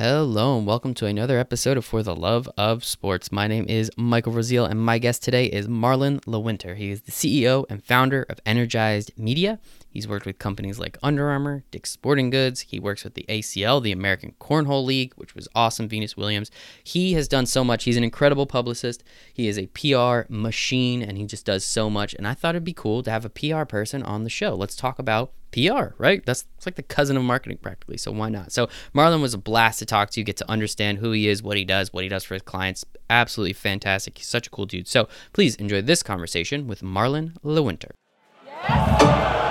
Hello and welcome to another episode of For the Love of Sports. My name is Michael Rosile and my guest today is Marlon Lewinter. He is the CEO and founder of Energized Media. He's worked with companies like Under Armour, Dick's Sporting Goods. He works with the ACL, the American Cornhole League, which was awesome, Venus Williams. He has done so much. He's an incredible publicist. He is a PR machine and he just does so much. And I thought it'd be cool to have a PR person on the show. Let's talk about PR, right? That's it's like the cousin of marketing practically. So why not? So Marlon was a blast to talk to, get to understand who he is, what he does, what he does for his clients. Absolutely fantastic. He's such a cool dude. So please enjoy this conversation with Marlon Lewinter. Yes.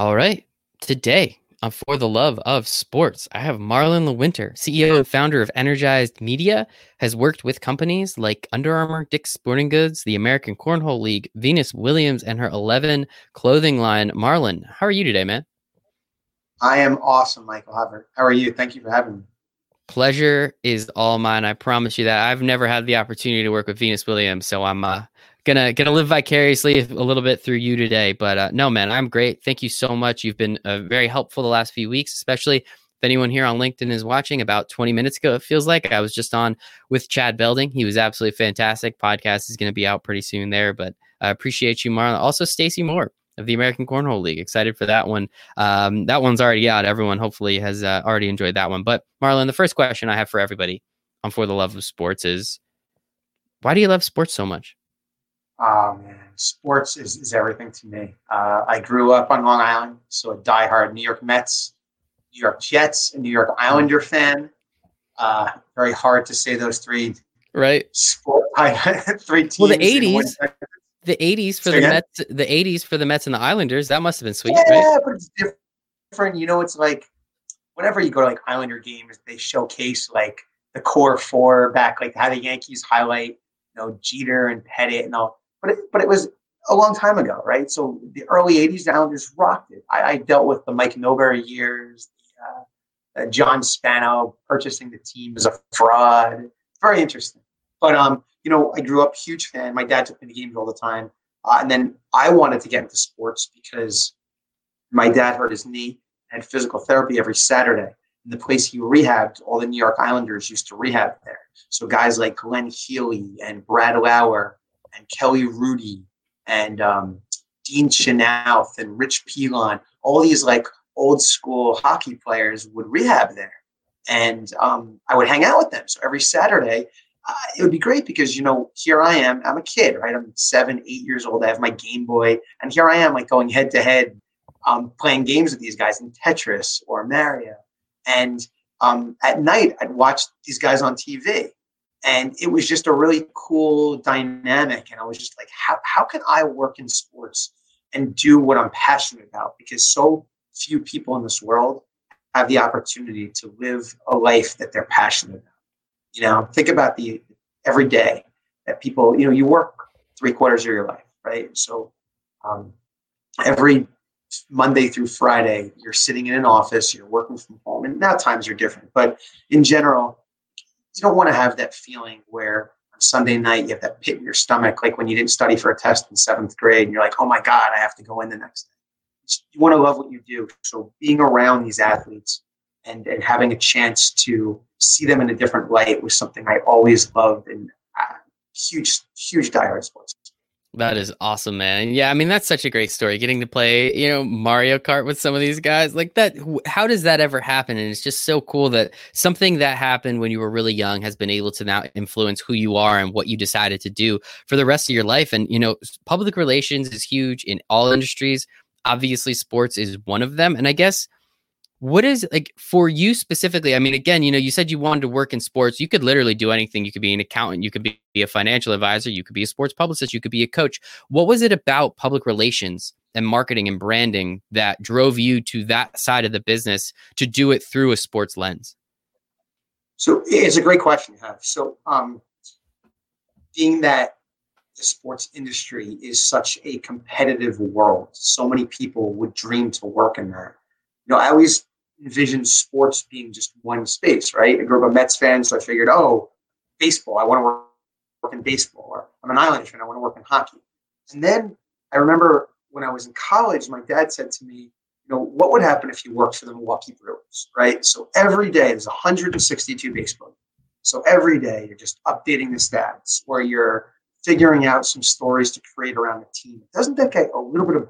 All right. Today on For the Love of Sports, I have Marlon Lewinter, CEO and founder of Energized Media, has worked with companies like Under Armour, Dick's Sporting Goods, the American Cornhole League, Venus Williams, and her 11 clothing line. Marlon, how are you today, man? I am awesome, Michael. How are you? Thank you for having me. Pleasure is all mine. I promise you that. I've never had the opportunity to work with Venus Williams, so I'm uh, gonna gonna live vicariously a little bit through you today. But uh, no, man, I'm great. Thank you so much. You've been uh, very helpful the last few weeks, especially if anyone here on LinkedIn is watching. About 20 minutes ago, it feels like I was just on with Chad Belding. He was absolutely fantastic. Podcast is going to be out pretty soon there, but I appreciate you, Marlon. Also, Stacy Moore of the American Cornhole League. Excited for that one. Um, that one's already out. Everyone hopefully has uh, already enjoyed that one. But Marlon, the first question I have for everybody on For the Love of Sports is, why do you love sports so much? Oh man, sports is, is everything to me. Uh, I grew up on Long Island, so a diehard New York Mets, New York Jets, and New York Islander fan. Uh, very hard to say those three. Right. Sport, three teams. Well, the eighties. The eighties for the Mets. The eighties for the Mets and the Islanders. That must have been sweet. Yeah, right? but it's different. You know, it's like whenever you go to like Islander games, they showcase like the core four back, like how the Yankees highlight, you know, Jeter and Pettitte and all but it, but it was a long time ago, right? So the early '80s, the Islanders rocked it. I, I dealt with the Mike Milbury years, uh, uh, John Spano purchasing the team as a fraud. Very interesting. But um, you know, I grew up huge fan. My dad took me to games all the time, uh, and then I wanted to get into sports because my dad hurt his knee and physical therapy every Saturday. And the place he rehabbed, all the New York Islanders used to rehab there. So guys like Glenn Healy and Brad Lauer and Kelly Hrudey and um, Dean Chynoweth and Rich Pilon, all these like old school hockey players would rehab there. And um, I would hang out with them. So every Saturday, uh, it would be great because, you know, here I am, I'm a kid, right? I'm seven, eight years old. I have my Game Boy. And here I am, like going head to head, playing games with these guys in Tetris or Mario. And um, at night, I'd watch these guys on TV and it was just a really cool dynamic and i was just like how, how can i work in sports and do what i'm passionate about because so few people in this world have the opportunity to live a life that they're passionate about you know think about the every day that people you know you work three quarters of your life right so um, every monday through friday you're sitting in an office you're working from home and now times are different but in general you don't want to have that feeling where on Sunday night you have that pit in your stomach, like when you didn't study for a test in seventh grade, and you're like, oh my God, I have to go in the next day. You want to love what you do. So being around these athletes and, and having a chance to see them in a different light was something I always loved and uh, huge, huge diehard sports. That is awesome, man. Yeah, I mean that's such a great story. Getting to play, you know, Mario Kart with some of these guys like that. How does that ever happen? And it's just so cool that something that happened when you were really young has been able to now influence who you are and what you decided to do for the rest of your life. And you know, public relations is huge in all industries. Obviously, sports is one of them. And I guess what is like for you specifically i mean again you know you said you wanted to work in sports you could literally do anything you could be an accountant you could be a financial advisor you could be a sports publicist you could be a coach what was it about public relations and marketing and branding that drove you to that side of the business to do it through a sports lens? So it's a great question you have. So, um, being that the sports industry is such a competitive world, so many people would dream to work in that. You know, I always envisioned sports being just one space, right? I grew up a Mets fan, so I figured, oh, baseball, I want to work, work in baseball. Or I'm an Islanders fan, I want to work in hockey. And then I remember when I was in college, my dad said to me, you know, what would happen if you worked for the Milwaukee Brewers, right? So every day there's 162 baseball. So every day you're just updating the stats or you're figuring out some stories to create around the team. Doesn't that get a little bit of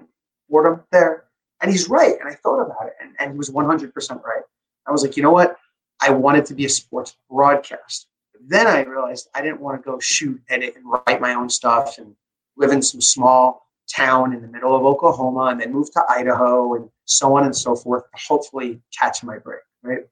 boredom there? And he's right. And I thought about it, and, and he was 100% right. I was like, you know what? I wanted to be a sports broadcast. Then I realized I didn't want to go shoot, edit, and write my own stuff and live in some small town in the middle of Oklahoma and then move to Idaho and so on and so forth, hopefully catch my break, right?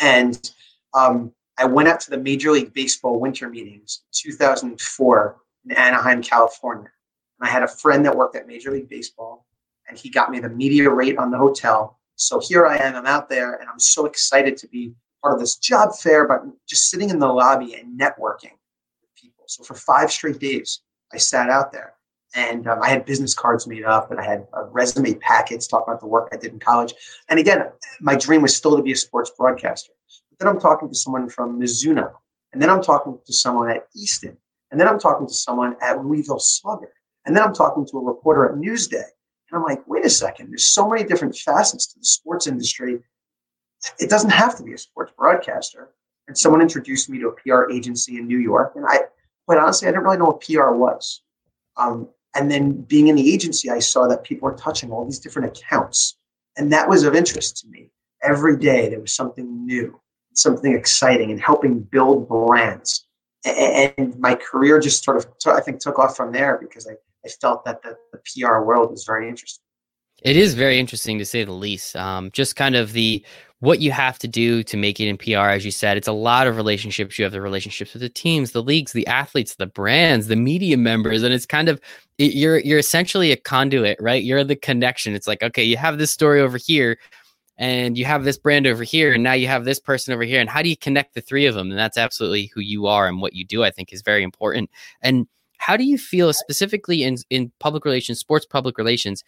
And um, I went out to the Major League Baseball winter meetings in 2004 in Anaheim, California. And I had a friend that worked at Major League Baseball and he got me the media rate on the hotel. So here I am, I'm out there and I'm so excited to be part of this job fair, but just sitting in the lobby and networking with people. So for five straight days, I sat out there and um, I had business cards made up and I had uh, resume packets talking about the work I did in college. And again, my dream was still to be a sports broadcaster. But then I'm talking to someone from Mizuno, and then I'm talking to someone at Easton, and then I'm talking to someone at Louisville Slugger, and then I'm talking to a reporter at Newsday. And I'm like, wait a second, there's so many different facets to the sports industry. It doesn't have to be a sports broadcaster. And someone introduced me to a PR agency in New York. And I, quite honestly, I didn't really know what PR was. Um, and then being in the agency, I saw that people were touching all these different accounts. And that was of interest to me. Every day there was something new, something exciting, and helping build brands. And my career just sort of, I think, took off from there because I, I felt that the, the PR world was very interesting. It is very interesting to say the least. Um, just kind of the what you have to do to make it in PR, as you said, it's a lot of relationships. You have the relationships with the teams, the leagues, the athletes, the brands, the media members, and it's kind of you're you're essentially a conduit, right? You're the connection. It's like okay, you have this story over here, and you have this brand over here, and now you have this person over here, and how do you connect the three of them? And that's absolutely who you are and what you do. I think is very important. And how do you feel specifically in in public relations, sports public relations?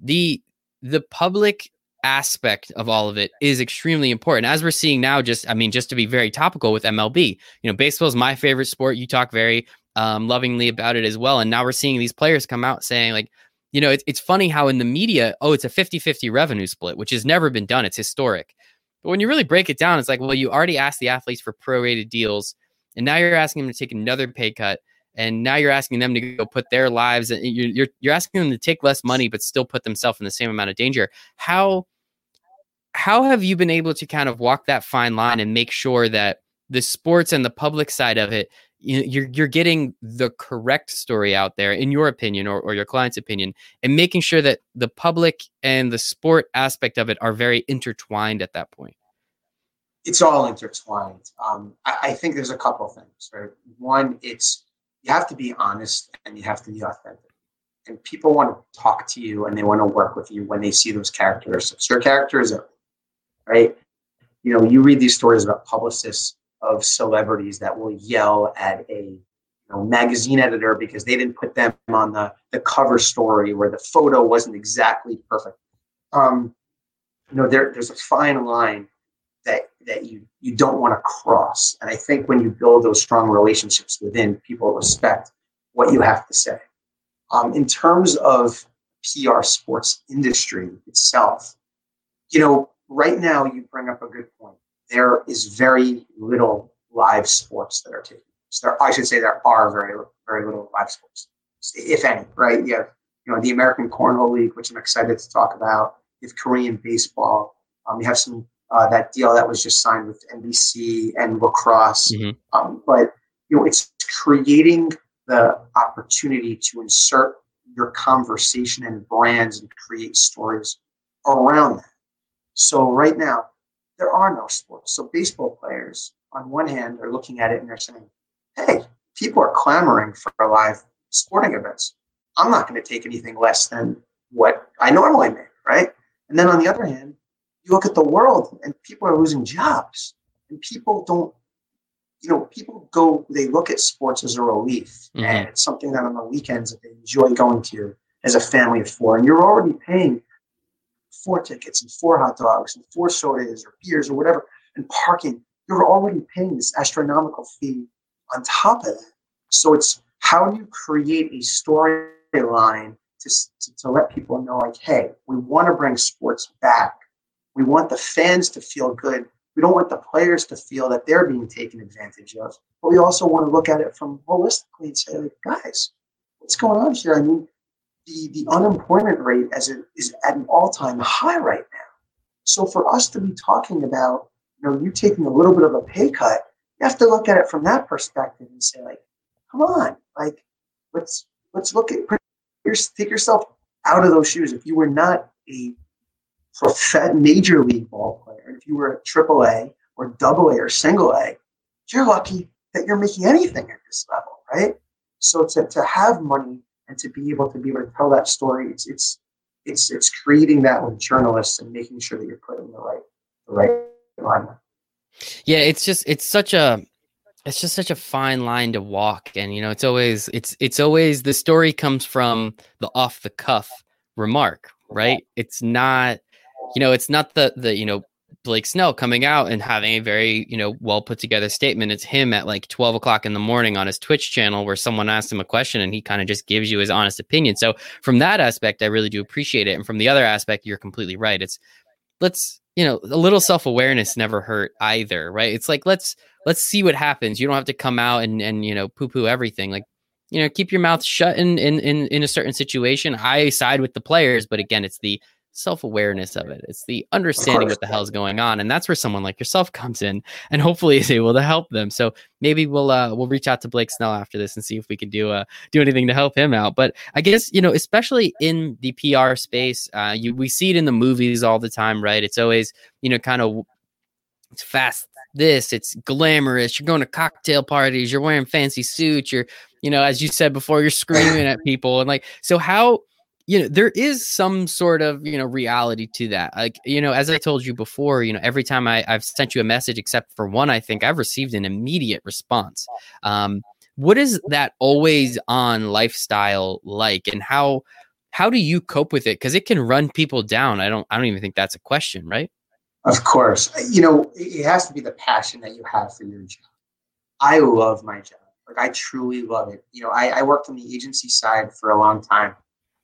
The the public aspect of all of it is extremely important. As we're seeing now, just I mean, just to be very topical with MLB, you know, baseball is my favorite sport. You talk very um, lovingly about it as well. And now we're seeing these players come out saying, like, you know, it's, it's funny how in the media, oh, it's a 50 50 revenue split, which has never been done. It's historic. But when you really break it down, it's like, well, you already asked the athletes for prorated deals, and now you're asking them to take another pay cut. And now you're asking them to go put their lives, and you're, you're, asking them to take less money, but still put themselves in the same amount of danger. How how have you been able to kind of walk that fine line and make sure that the sports and the public side of it you're you're getting the correct story out there in your opinion or, or your client's opinion and making sure that the public and the sport aspect of it are very intertwined at that point? It's all intertwined. Um, I, I, think there's a couple things right? One it's you have to be honest and you have to be authentic and people want to talk to you and they want to work with you when they see those characteristics your characters are right? You know, you read these stories about publicists of celebrities that will yell at a you know, magazine editor because they didn't put them on the, the cover story where the photo wasn't exactly perfect. Um, you know, there, there's a fine line that that you you don't want to cross. And I think when you build those strong relationships within, people respect what you have to say. Um, in terms of PR sports industry itself, you know, right now you bring up a good point. There is very little live sports that are taking place. There, I should say, there are very, very little live sports, if any. Right? You have, you know, the American Cornhole League, which I'm excited to talk about. You have Korean baseball. Um, you have some uh, that deal that was just signed with NBC and lacrosse. Mm-hmm. Um, but you know, it's creating the opportunity to insert your conversation and brands and create stories around that. So right now, there are no sports. So baseball players, on one hand, are looking at it and they're saying, hey, people are clamoring for live sporting events. I'm not going to take anything less than what I normally make, right? And then on the other hand, you look at the world and people are losing jobs and people don't you know people go they look at sports as a relief. Mm-hmm. and it's something that on the weekends that they enjoy going to as a family of four. And you're already paying four tickets and four hot dogs and four sodas or beers or whatever and parking. You're already paying this astronomical fee on top of that. So it's how do you create a storyline to, to, to let people know like hey we want to bring sports back we want the fans to feel good. We don't want the players to feel that they're being taken advantage of. But we also want to look at it from holistically and say, like, guys, what's going on here? I mean, the, the unemployment rate as it is at an all-time high right now. So for us to be talking about, you know, you taking a little bit of a pay cut, you have to look at it from that perspective and say, like, come on, like, let's let's look at take yourself out of those shoes. If you were not a for a major league ball player, if you were a triple A or double A or single A, you're lucky that you're making anything at this level, right? So to, to have money and to be able to be able to tell that story, it's it's it's it's creating that with journalists and making sure that you're putting the right the right alignment. Yeah, it's just it's such a it's just such a fine line to walk and you know it's always it's it's always the story comes from the off the cuff remark right it's not you know, it's not the the you know Blake Snell coming out and having a very you know well put together statement. It's him at like twelve o'clock in the morning on his Twitch channel where someone asks him a question and he kind of just gives you his honest opinion. So from that aspect, I really do appreciate it. And from the other aspect, you're completely right. It's let's you know a little self awareness never hurt either, right? It's like let's let's see what happens. You don't have to come out and and you know poo poo everything. Like you know keep your mouth shut in in in in a certain situation. I side with the players, but again, it's the self awareness of it. It's the understanding what the hell is going on, and that's where someone like yourself comes in, and hopefully is able to help them. So maybe we'll uh, we'll reach out to Blake Snell after this and see if we can do uh, do anything to help him out. But I guess you know, especially in the PR space, uh, you we see it in the movies all the time, right? It's always you know kind of it's fast this it's glamorous you're going to cocktail parties you're wearing fancy suits you're you know as you said before you're screaming at people and like so how you know there is some sort of you know reality to that like you know as i told you before you know every time I, i've sent you a message except for one i think i've received an immediate response. Um, what is that always on lifestyle like and how how do you cope with it? Because it can run people down i don't i don't even think that's a question right? Of course. You know it has to be the passion that you have for your job. I love my job. Like i truly love it. You know i, I worked on the agency side for a long time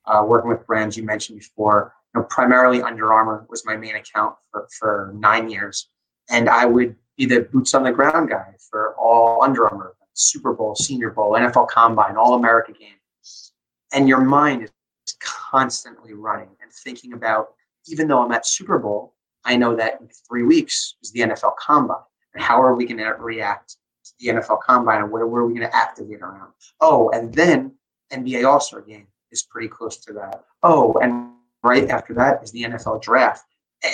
uh, working with brands you mentioned before. You know, primarily Under Armour was my main account for, for nine years, and I would be the boots on the ground guy for all Under Armour, Super Bowl, Senior Bowl, NFL Combine, All America games, and your mind is constantly running and thinking about. Even though I'm at Super Bowl, I know that in three weeks is the NFL Combine, and how are we going to react to the NFL Combine, and where, where are we going to activate around? Oh, and then NBA All Star Game is pretty close to that. Oh, and right after that is the NFL draft.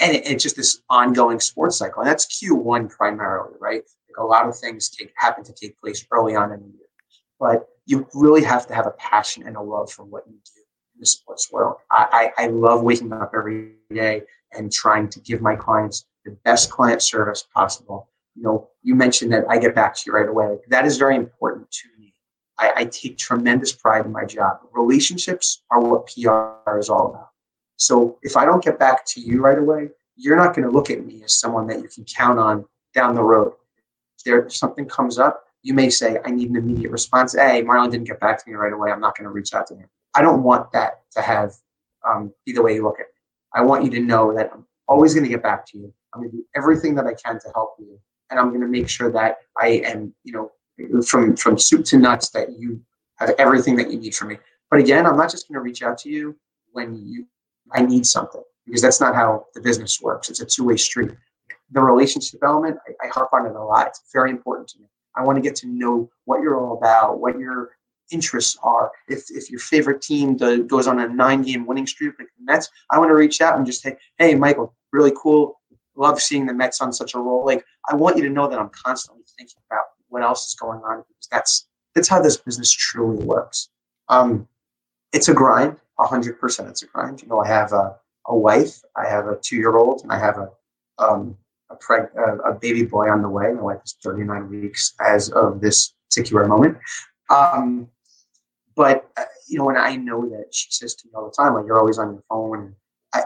And it, it's just this ongoing sports cycle. And that's Q1 primarily, right? Like a lot of things take, happen to take place early on in the year. But you really have to have a passion and a love for what you do in the sports world. I, I, I love waking up every day and trying to give my clients the best client service possible. You know, you mentioned that I get back to you right away. That is very important to me I, I take tremendous pride in my job. Relationships are what PR is all about. So if I don't get back to you right away, you're not going to look at me as someone that you can count on down the road. If there something comes up, you may say, I need an immediate response. Hey, Marlon didn't get back to me right away. I'm not going to reach out to him. I don't want that to have um, be the way you look at me. I want you to know that I'm always going to get back to you. I'm going to do everything that I can to help you, and I'm going to make sure that I am, you know, from from soup to nuts that you have everything that you need from me. But again, I'm not just going to reach out to you when you I need something because that's not how the business works. It's a two way street. The relationship element, I, I harp on it a lot. It's very important to me. I want to get to know what you're all about, what your interests are. If, if your favorite team goes on a nine game winning streak like the Mets, I want to reach out and just say, hey, Michael, really cool. Love seeing the Mets on such a roll. Like, I want you to know that I'm constantly thinking about what else is going on because that's that's how this business truly works. Um, it's a grind. hundred percent it's a grind. You know, I have a, a wife, I have a two year old, and I have a um, a, preg- a, baby boy on the way. My wife is 39 weeks as of this particular moment. Um, but uh, you know, and I know that she says to me all the time, like you're always on your phone. I,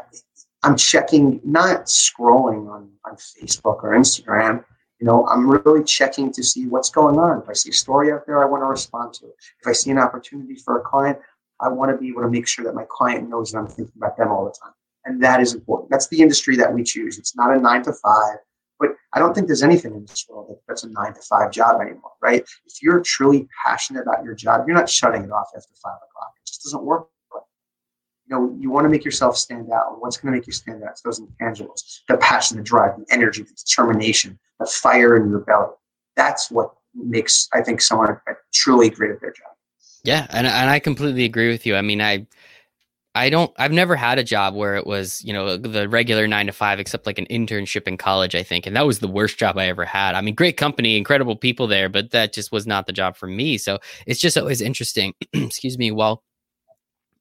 I'm checking, not scrolling on, on Facebook or Instagram. You know, I'm really checking to see what's going on. If I see a story out there, I want to respond to. If I see an opportunity for a client, I want to be able to make sure that my client knows that I'm thinking about them all the time. And that is important. That's the industry that we choose. It's not a nine to five, but I don't think there's anything in this world that's a nine to five job anymore, right? If you're truly passionate about your job, you're not shutting it off after five o'clock. It just doesn't work. You know, you want to make yourself stand out. What's going to make you stand out? It's those intangibles, the passion, the drive, the energy, the determination, the fire in your belly. That's what makes, I think, someone truly great at their job. Yeah, and and I completely agree with you. I mean, I I don't I've never had a job where it was, you know, the regular 9 to 5 except like an internship in college, I think. And that was the worst job I ever had. I mean, great company, incredible people there, but that just was not the job for me. So, it's just always interesting. Excuse me, well,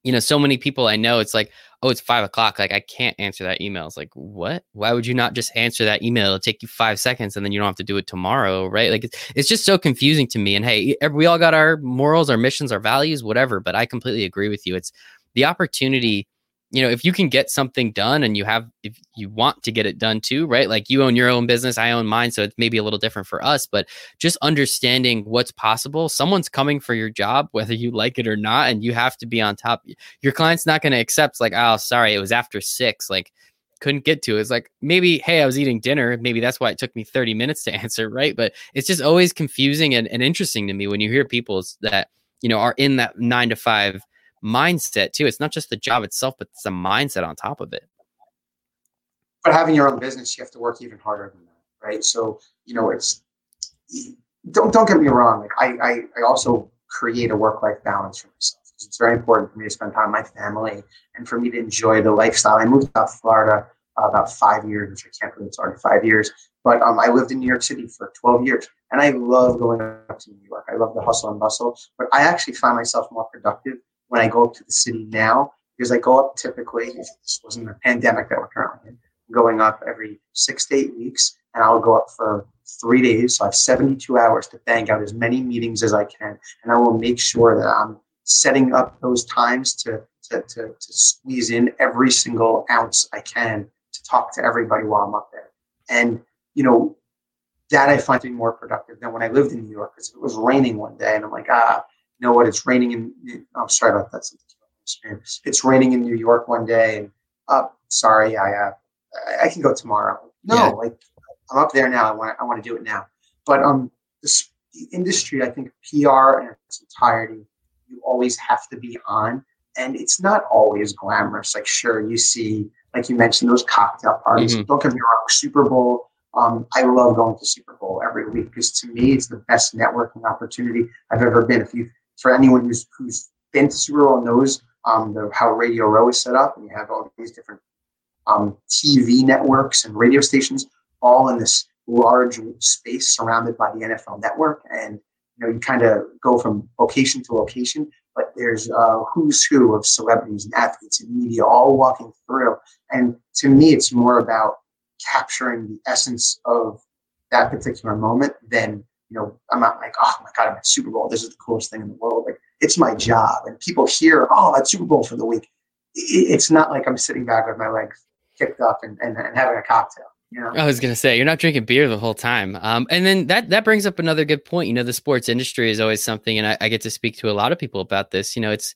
you know, so many people I know, it's like, oh, it's five o'clock. Like, I can't answer that email. It's like, what? Why would you not just answer that email? It'll take you five seconds and then you don't have to do it tomorrow, right? Like, it's, it's just so confusing to me. And hey, we all got our morals, our missions, our values, whatever. But I completely agree with you. It's the opportunity you know if you can get something done and you have if you want to get it done too right? Like you own your own business i own mine so it's maybe a little different for us but just understanding what's possible someone's coming for your job whether you like it or not and you have to be on top. Your client's not going to accept like oh sorry it was after six like couldn't get to it. it's like maybe hey i was eating dinner maybe that's why it took me 30 minutes to answer right? But it's just always confusing and, and interesting to me when you hear people that you know are in that nine to five mindset too. It's not just the job itself, but it's the mindset on top of it. But having your own business, you have to work even harder than that, right? So you know, it's don't don't get me wrong. Like I I, I also create a work life balance for myself. It's very important for me to spend time with my family and for me to enjoy the lifestyle. I moved out to Florida uh, about five years, which I can't believe it's already five years. But um, I lived in New York City for 12 years, and I love going up to New York. I love the hustle and bustle, but I actually find myself more productive when I go up to the city now because I go up typically, if this wasn't a pandemic that we're currently in, going up every six to eight weeks, and I'll go up for three days. So I have 72 hours to bang out as many meetings as I can, and I will make sure that I'm setting up those times to to, to, to squeeze in every single ounce I can to talk to everybody while I'm up there. And you know, that I find to be more productive than when I lived in New York because it was raining one day, and I'm like, ah, you know what? It's raining in. I'm oh, sorry about that. It's raining in New York one day, and uh, sorry, I uh, I can go tomorrow. No, yeah. like I'm up there now. I want I want to do it now. But um, this, the industry, I think PR in its entirety, you always have to be on, and it's not always glamorous. Like sure, you see, like you mentioned, those cocktail parties. Mm-hmm. Don't get me wrong, Super Bowl. Um, I love going to Super Bowl every week because to me, it's the best networking opportunity I've ever been. If you for anyone who's who's been to Super Bowl knows um, the, how Radio Row is set up, and you have all these different um, TV networks and radio stations all in this large space surrounded by the NFL network, and you know you kind of go from location to location. But there's uh, who's who of celebrities and athletes and media all walking through, and to me, it's more about capturing the essence of that particular moment than you know, I'm not like, oh my God, I'm at Super Bowl. This is the coolest thing in the world. Like, it's my job. And people hear, oh, that's Super Bowl for the week. It's not like I'm sitting back with my legs kicked up and, and, and having a cocktail. You know? I was gonna say you're not drinking beer the whole time, um, and then that that brings up another good point. You know, the sports industry is always something, and I, I get to speak to a lot of people about this. You know, it's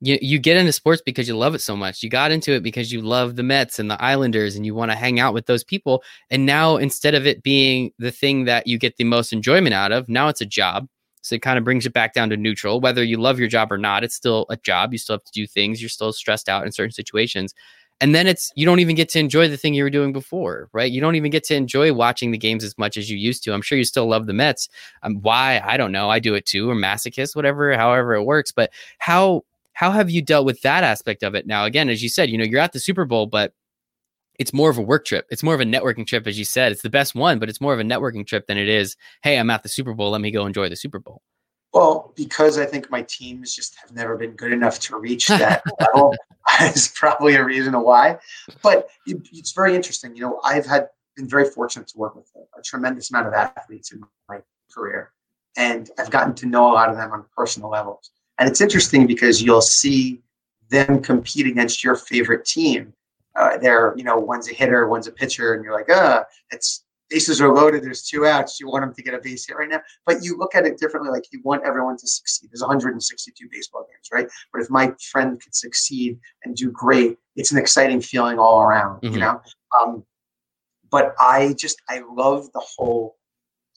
you you get into sports because you love it so much. You got into it because you love the Mets and the Islanders and you want to hang out with those people. And now instead of it being the thing that you get the most enjoyment out of, now it's a job. So it kind of brings it back down to neutral. Whether you love your job or not, it's still a job. You still have to do things. You're still stressed out in certain situations. And then it's you don't even get to enjoy the thing you were doing before, right? You don't even get to enjoy watching the games as much as you used to. I'm sure you still love the Mets. Um, why? I don't know. I do it too, or masochist, whatever, however it works. But how how have you dealt with that aspect of it now? Again, as you said, you know, you're at the Super Bowl, but it's more of a work trip. It's more of a networking trip, as you said. It's the best one, but it's more of a networking trip than it is, hey, I'm at the Super Bowl. Let me go enjoy the Super Bowl. Well, because I think my teams just have never been good enough to reach that level is probably a reason why. But it, it's very interesting. You know, I've had been very fortunate to work with a, a tremendous amount of athletes in my career, and I've gotten to know a lot of them on personal levels. And it's interesting because you'll see them compete against your favorite team. Uh, they're, you know, one's a hitter, one's a pitcher, and you're like, uh, it's bases are loaded, there's two outs, you want them to get a base hit right now. But you look at it differently, like you want everyone to succeed. There's 162 baseball games, right? But if my friend could succeed and do great, it's an exciting feeling all around, mm-hmm. you know? Um, but I just, I love the whole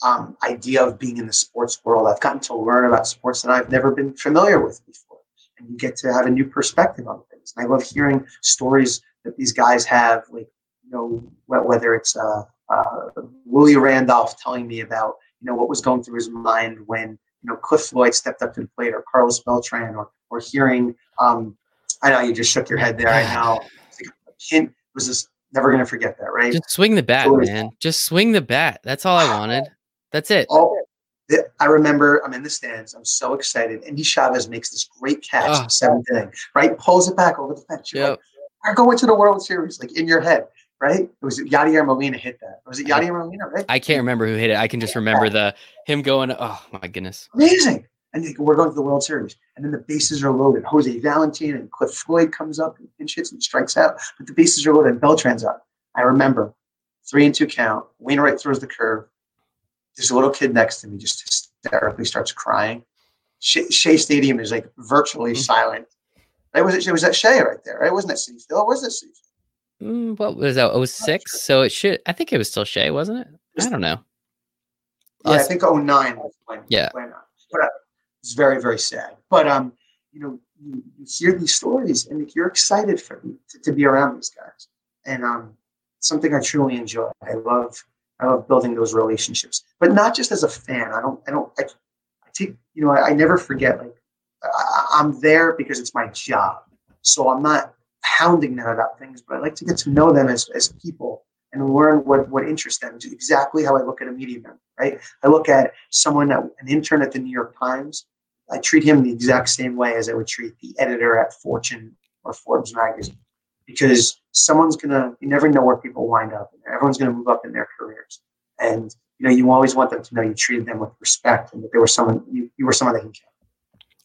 um, idea of being in the sports world. I've gotten to learn about sports that I've never been familiar with before. And you get to have a new perspective on things. And I love hearing stories that these guys have, like, you know, whether it's, uh, uh, Willie Randolph telling me about you know what was going through his mind when you know Cliff Floyd stepped up to the plate or Carlos Beltran or or hearing um, I know you just shook your head there. I know. Hint was just never gonna forget that, right? Just swing the bat, man. Just swing the bat. That's all I wanted. That's it. Oh, I remember I'm in the stands. I'm so excited. Endy Chavez makes this great catch oh. seventh inning, right? Pulls it back over the fence. You're yep. like, we're going to the World Series, like in your head right? It was Yadier Molina hit that. Was it Yadier Molina, right? I can't remember who hit it. I can just remember the him going, oh my goodness. Amazing. And we're going to the World Series. And then the bases are loaded. Jose Valentin and Cliff Floyd comes up and pinch hits and strikes out. But the bases are loaded and Beltran's up. I remember three and two count. Wainwright throws the curve. There's a little kid next to me just hysterically starts crying. Shea, Stadium is like virtually mm-hmm. silent. It was it was at Shea right there, right? It wasn't at Citi Field. Was it Citi Field? Mm, what was that? 06? So it should, I think it was still Shea, wasn't it? I don't know. Yeah, I think 09 was when, yeah. When, uh, but uh, it's very, very sad. But, um, you know, you, you hear these stories and you're excited for to, to be around these guys. And um, something I truly enjoy. I love, I love building those relationships, but not just as a fan. I don't, I don't, I, I take, you know, I, I never forget, like, I, I'm there because it's my job. So I'm not hounding them about things, but I like to get to know them as, as people and learn what, what interests them. Exactly how I look at a media member, right? I look at someone, that, an intern at the New York Times. I treat him the exact same way as I would treat the editor at Fortune or Forbes magazine, because someone's gonna. You never know where people wind up. Everyone's gonna move up in their careers, and you know you always want them to know you treated them with respect and that they were someone you, you were someone they can count.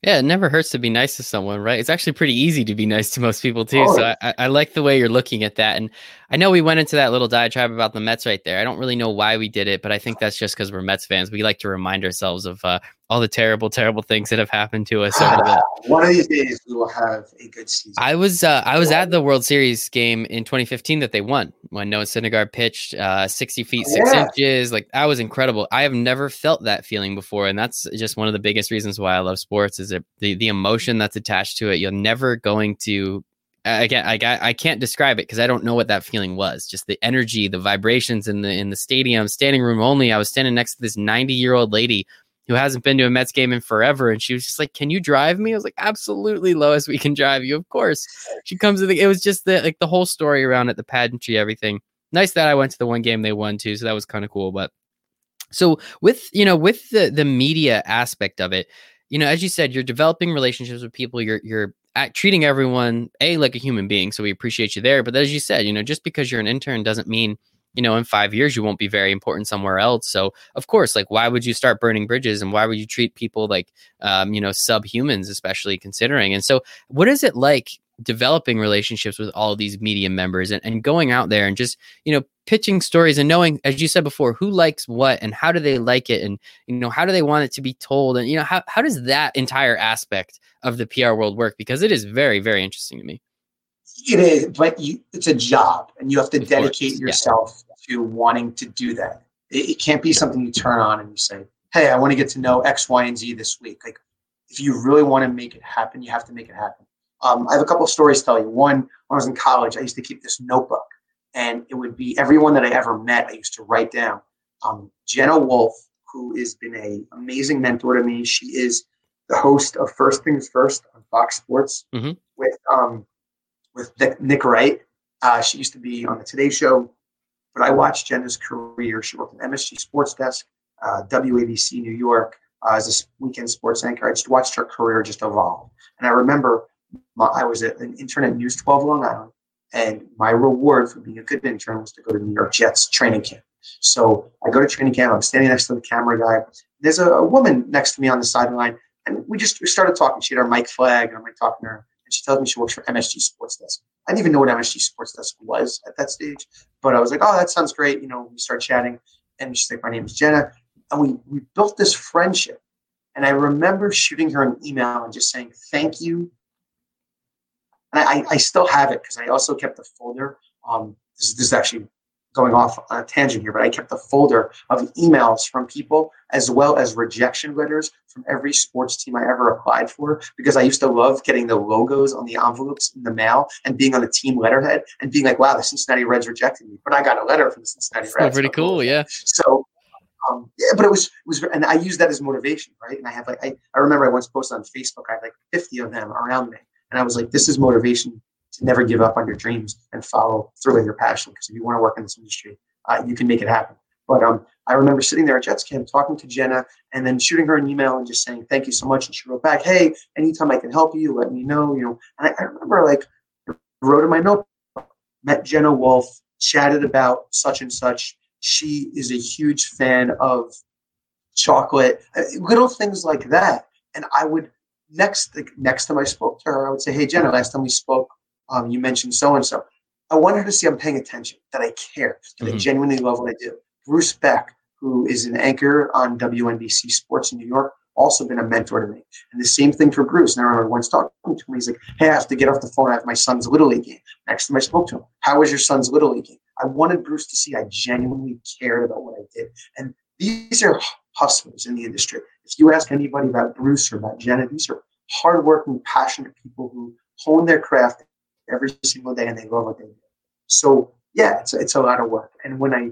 Yeah, it never hurts to be nice to someone, right? It's actually pretty easy to be nice to most people too. Oh. So I, I, like the way you're looking at that. And I know we went into that little diatribe about the Mets right there. I don't really know why we did it, but I think that's just because we're Mets fans. We like to remind ourselves of uh, all the terrible, terrible things that have happened to us. One of these days, we will have a good season. I was uh, I was at the World Series game in 2015 that they won when Noah Syndergaard pitched uh, 60 feet six yeah. inches. Like that was incredible. I have never felt that feeling before, and that's just one of the biggest reasons why I love sports. Is it the the emotion that's attached to it? You're never going to again I, I can't describe it because I don't know what that feeling was. Just the energy, the vibrations in the in the stadium, standing room only. I was standing next to this 90 year old lady who hasn't been to a Mets game in forever. And she was just like, Can you drive me? I was like, Absolutely, Lois, we can drive you. Of course. She comes to the it was just the like the whole story around it, the pageantry, everything. Nice that I went to the one game they won too. So that was kind of cool. But so with you know, with the the media aspect of it, you know, as you said, you're developing relationships with people, you're you're at treating everyone a like a human being. So we appreciate you there. But as you said, you know, just because you're an intern doesn't mean you know, in five years, you won't be very important somewhere else. So, of course, like, why would you start burning bridges and why would you treat people like, um, you know, subhumans, especially considering? And so, what is it like developing relationships with all these media members and, and going out there and just, you know, pitching stories and knowing, as you said before, who likes what and how do they like it and, you know, how do they want it to be told? And, you know, how, how does that entire aspect of the PR world work? Because it is very, very interesting to me. It is, but you, it's a job, and you have to dedicate yourself yeah. To wanting to do that. It, it, can't be something you turn on and you say, "Hey, I want to get to know X, Y, and Z this week." Like, if you really want to make it happen, you have to make it happen. Um, I have a couple of stories to tell you. One, when I was in college, I used to keep this notebook, and it would be everyone that I ever met. I used to write down. Um, Jenna Wolfe, who has been a amazing mentor to me. She is the host of First Things First on Fox Sports mm-hmm. with um, with Nick Wright. Uh, she used to be on the Today Show, but I watched Jenna's career. She worked at MSG Sports Desk, uh, WABC New York, uh, as a weekend sports anchor. I just watched her career just evolve. And I remember my, I was an intern at News 12 Long Island, and my reward for being a good intern was to go to New York Jets training camp. So I go to training camp. I'm standing next to the camera guy. There's a, a woman next to me on the sideline, and we just we started talking. She had her mic flag, and I'm like talking to her, and she tells me she works for MSG Sports Desk. I didn't even know what MSG Sports Desk was at that stage, but I was like, oh, that sounds great. You know, we start chatting, and she's like, my name is Jenna, and we we built this friendship. And I remember shooting her an email and just saying thank you. And I, I still have it because I also kept the folder. Um, this, this is actually going off on a tangent here, but I kept a folder of emails from people as well as rejection letters from every sports team I ever applied for because I used to love getting the logos on the envelopes in the mail and being on the team letterhead and being like, wow, the Cincinnati Reds rejected me. But I got a letter from the Cincinnati Reds. Pretty cool, yeah. So um, yeah, but it was it was, and I used that as motivation, right? And I have like I, I remember I once posted on Facebook, I had like 50 of them around me, and I was like, this is motivation to never give up on your dreams and follow through with your passion. Because if you want to work in this industry, uh, you can make it happen. But um, I remember sitting there at Jets camp talking to Jenna and then shooting her an email and just saying thank you so much. And she wrote back, "Hey, anytime I can help you, let me know." You know, and I, I remember like wrote in my note, met Jenna Wolfe, chatted about such and such. She is a huge fan of chocolate, uh, little things like that. And I would next next time I spoke to her, I would say, "Hey, Jenna, last time we spoke, um, you mentioned so and so. I want her to see I'm paying attention, that I care, that mm-hmm. I genuinely love what I do. Bruce Beck, who is an anchor on WNBC Sports in New York, also been a mentor to me. And the same thing for Bruce. And I remember once talking to him, he's like, Hey, I have to get off the phone. I have my son's Little League game. Next time I spoke to him, How was your son's Little League game? I wanted Bruce to see I genuinely cared about what I did. And these are hustlers in the industry. If you ask anybody about Bruce or about Jenna, these are hardworking, passionate people who hone their craft every single day and they love what they do. So yeah, it's, it's a lot of work. And when I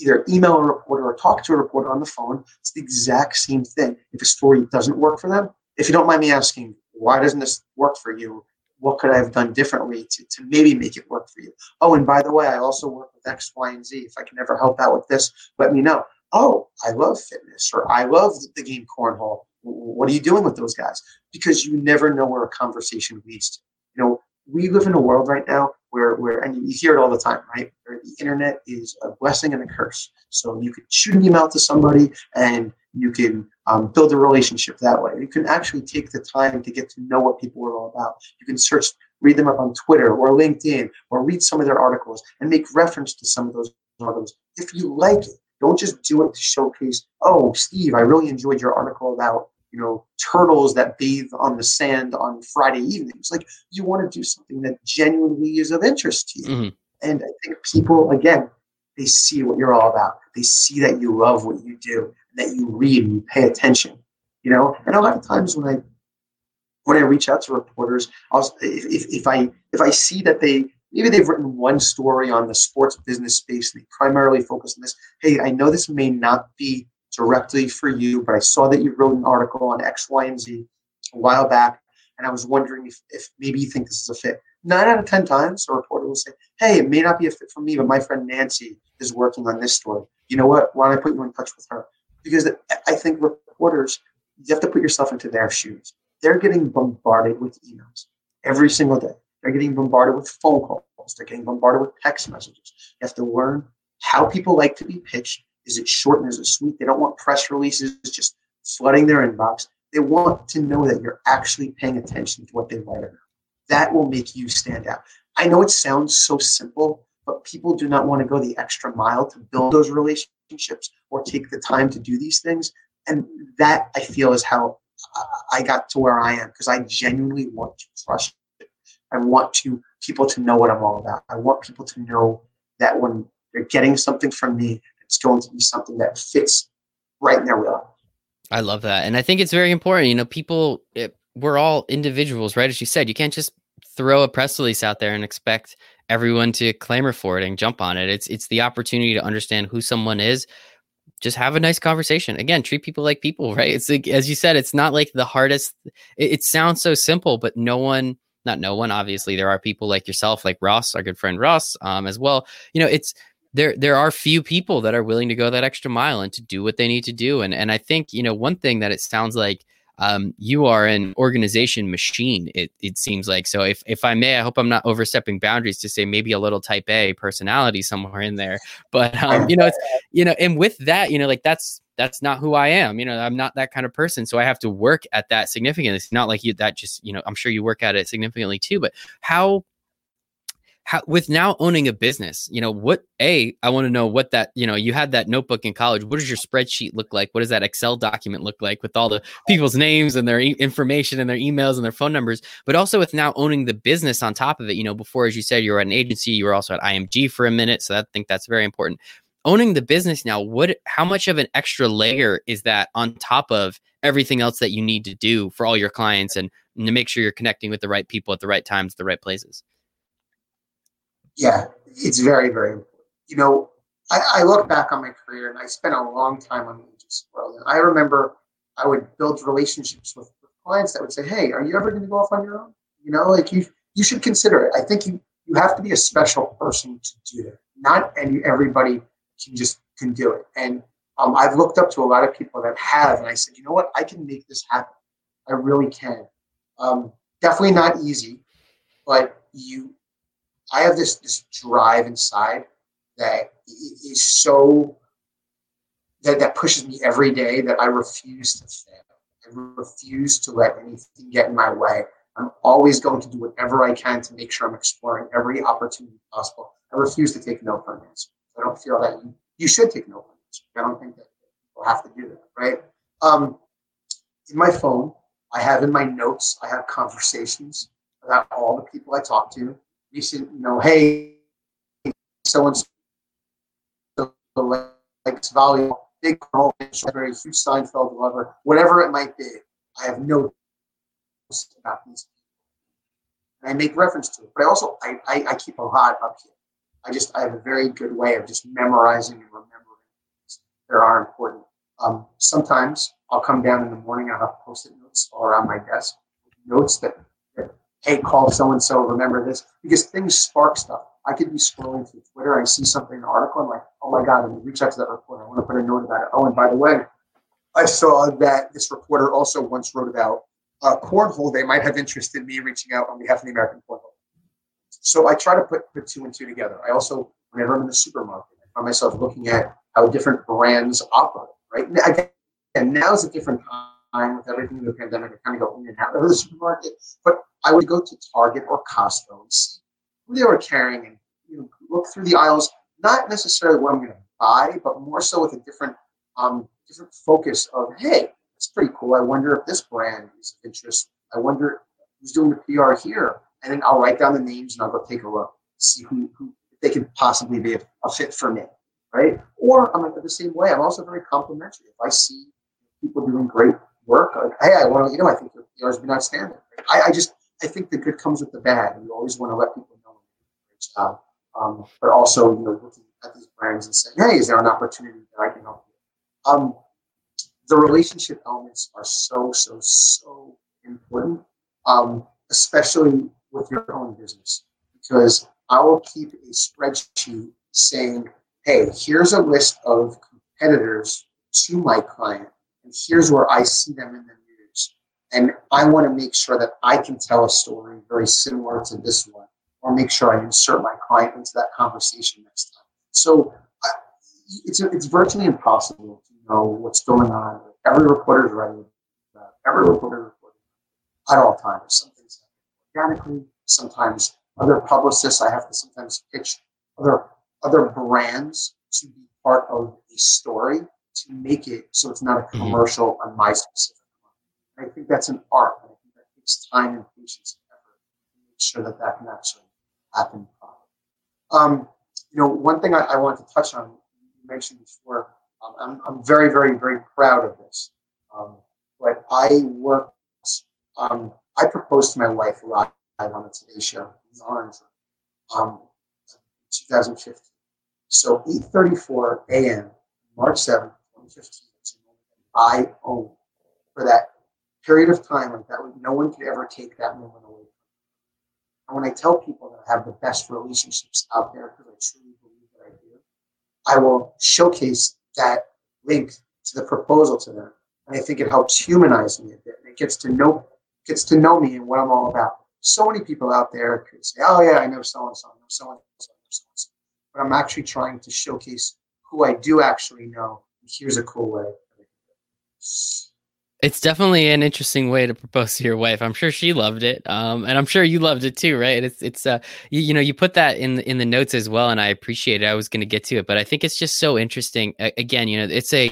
either email a reporter or talk to a reporter on the phone, it's the exact same thing. If a story doesn't work for them, if you don't mind me asking, why doesn't this work for you? What could I have done differently to, to maybe make it work for you? Oh, and by the way, I also work with X, Y, and Z. If I can ever help out with this, let me know. Oh, I love fitness or I love the game cornhole. What are you doing with those guys? Because you never know where a conversation leads to. You know, we live in a world right now where, where and you hear it all the time, right? Where the internet is a blessing and a curse. So you could shoot an email to somebody and you can um, build a relationship that way. You can actually take the time to get to know what people are all about. You can search, read them up on Twitter or LinkedIn or read some of their articles and make reference to some of those articles. If you like it, don't just do it to showcase, oh, Steve, I really enjoyed your article about you know, turtles that bathe on the sand on Friday evenings. Like you want to do something that genuinely is of interest to you. Mm-hmm. And I think people, again, they see what you're all about. They see that you love what you do, that you read and you pay attention. You know, and a lot of times when I when I reach out to reporters, I'll, if, if I if I see that they maybe they've written one story on the sports business space and they primarily focus on this. Hey, I know this may not be directly for you, but I saw that you wrote an article on X, Y, and Z a while back, and I was wondering if, if maybe you think this is a fit. Nine out of 10 times, a reporter will say, Hey, it may not be a fit for me, but my friend Nancy is working on this story. You know what? Why don't I put you in touch with her? Because I think reporters, you have to put yourself into their shoes. They're getting bombarded with emails every single day. They're getting bombarded with phone calls. They're getting bombarded with text messages. You have to learn how people like to be pitched is it short and is it sweet? They don't want press releases just flooding their inbox. They want to know that you're actually paying attention to what they write about. That will make you stand out. I know it sounds so simple, but people do not want to go the extra mile to build those relationships or take the time to do these things. And that I feel is how I got to where I am because I genuinely want to crush it. I want to people to know what I'm all about. I want people to know that when they're getting something from me, it's going to be something that fits right in their wheel. I love that. And I think it's very important. You know, people, it, we're all individuals, right? As you said, you can't just throw a press release out there and expect everyone to clamor for it and jump on it. It's it's the opportunity to understand who someone is. Just have a nice conversation. Again, treat people like people, right? It's like as you said, it's not like the hardest. It, it sounds so simple, but no one, not no one. Obviously, there are people like yourself, like Ross, our good friend Ross, um, as well. You know, it's there there are few people that are willing to go that extra mile and to do what they need to do. And and I think you know one thing that it sounds like um, you are an organization machine. It it seems like so. If if I may, I hope I'm not overstepping boundaries to say maybe a little Type A personality somewhere in there. But um, you know, it's you know, and with that, you know, like that's that's not who I am. You know, I'm not that kind of person. So I have to work at that significantly. It's not like you that just, you know, I'm sure you work at it significantly too, but how how with now owning a business you know what a i want to know what that you know you had that notebook in college what does your spreadsheet look like? What does that excel document look like with all the people's names and their e- information and their emails and their phone numbers? But also with now owning the business on top of it you know before as you said you were at an agency you were also at img for a minute so i think that's very important. Owning the business now what how much of an extra layer is that on top of everything else that you need to do for all your clients and to make sure you're connecting with the right people at the right times the right places yeah, it's very, very important. You know, I, I, look back on my career and I spent a long time on the agency world. And I remember I would build relationships with, with clients that would say, Hey, are you ever going to go off on your own? You know, like you, you should consider it. I think you, you have to be a special person to do it. Not any, everybody can just can do it. And um, I've looked up to a lot of people that have, and I said, you know what, I can make this happen. I really can. Um, definitely not easy, but you I have this this drive inside that is so that that pushes me every day that I refuse to fail. I refuse to let anything get in my way. I'm always going to do whatever I can to make sure I'm exploring every opportunity possible. I refuse to take no for an answer. I don't feel that you, you should take no for an answer. I don't think that people have to do that, right? Um, in my phone, I have in my notes, I have conversations about all the people I talk to, recent, you know, hey, so and so likes volleyball, big very huge Seinfeld lover, whatever it might be. I have no about these people. And I make reference to it, but I also I, I, I keep a lot up here. I just I have a very good way of just memorizing and remembering things that are important. Um, sometimes I'll come down in the morning. I'll have post-it notes all around my desk, notes that hey, call so and so, remember this, because things spark stuff. I could be scrolling through Twitter, I see something, in an article, I'm like, oh my God, and reach out to that reporter. I want to put a note about it. Oh, and by the way, I saw that this reporter also once wrote about uh, cornhole. They might have interest in me reaching out on behalf of the American Cornhole. So I try to put, put two and two together. I also, whenever I'm in the supermarket, I find myself looking at how different brands operate, right? And now's a different time with everything in the pandemic. I kind of go in and out of the supermarket. But I would go to Target or Costco and see who they were carrying and you know, look through the aisles, not necessarily what I'm going to buy, but more so with a different um, different focus of, hey, it's pretty cool. I wonder if this brand is of interest. I wonder who's doing the PR here. And then I'll write down the names and I'll go take a look, see who, who they could possibly be a, a fit for me, right? Or I'm like the same way. I'm also very complimentary. If I see people doing great work, like, hey, I want to, you know, I think your has been outstanding. I, I just I think the good comes with the bad. You always want to let people know great job. Um, but also, you know, looking at these brands and saying, hey, is there an opportunity that I can help you? Um, the relationship elements are so, so, so important, um, especially with your own business, because I will keep a spreadsheet saying, hey, here's a list of competitors to my client, and here's where I see them in the news. and I want to make sure that I can tell a story very similar to this one, or make sure I insert my client into that conversation next time. So it's, it's virtually impossible to know what's going on. Every reporter is writing uh, every reporter reporting at all times. Some things organically, sometimes other publicists I have to sometimes pitch other other brands to be part of a story to make it so it's not a mm-hmm. commercial on my specific I think that's an art. I think that takes time and patience and effort to make sure that that can actually happen properly. Um, you know, one thing I, I want to touch on, you mentioned before, um, I'm, I'm very, very, very proud of this. Um, but I worked, um, I proposed to my wife live on the Today Show in Orange, um, 2015. So 8.34 a.m., March 7th, 2015, I own for that period of time like that, no one could ever take that moment away. And when I tell people that I have the best relationships out there, because I truly believe that I do, I will showcase that link to the proposal to them. And I think it helps humanize me a bit. It gets to know gets to know me and what I'm all about. So many people out there could say, "Oh yeah, I know so and so, I know so and so, I know so and so," but I'm actually trying to showcase who I do actually know. Here's a cool way. It's definitely an interesting way to propose to your wife. I'm sure she loved it, um, and I'm sure you loved it too, right? It's it's uh, you, you, know you put that in in the notes as well, and I appreciate it. I was going to get to it, but I think it's just so interesting. again, you know, it's a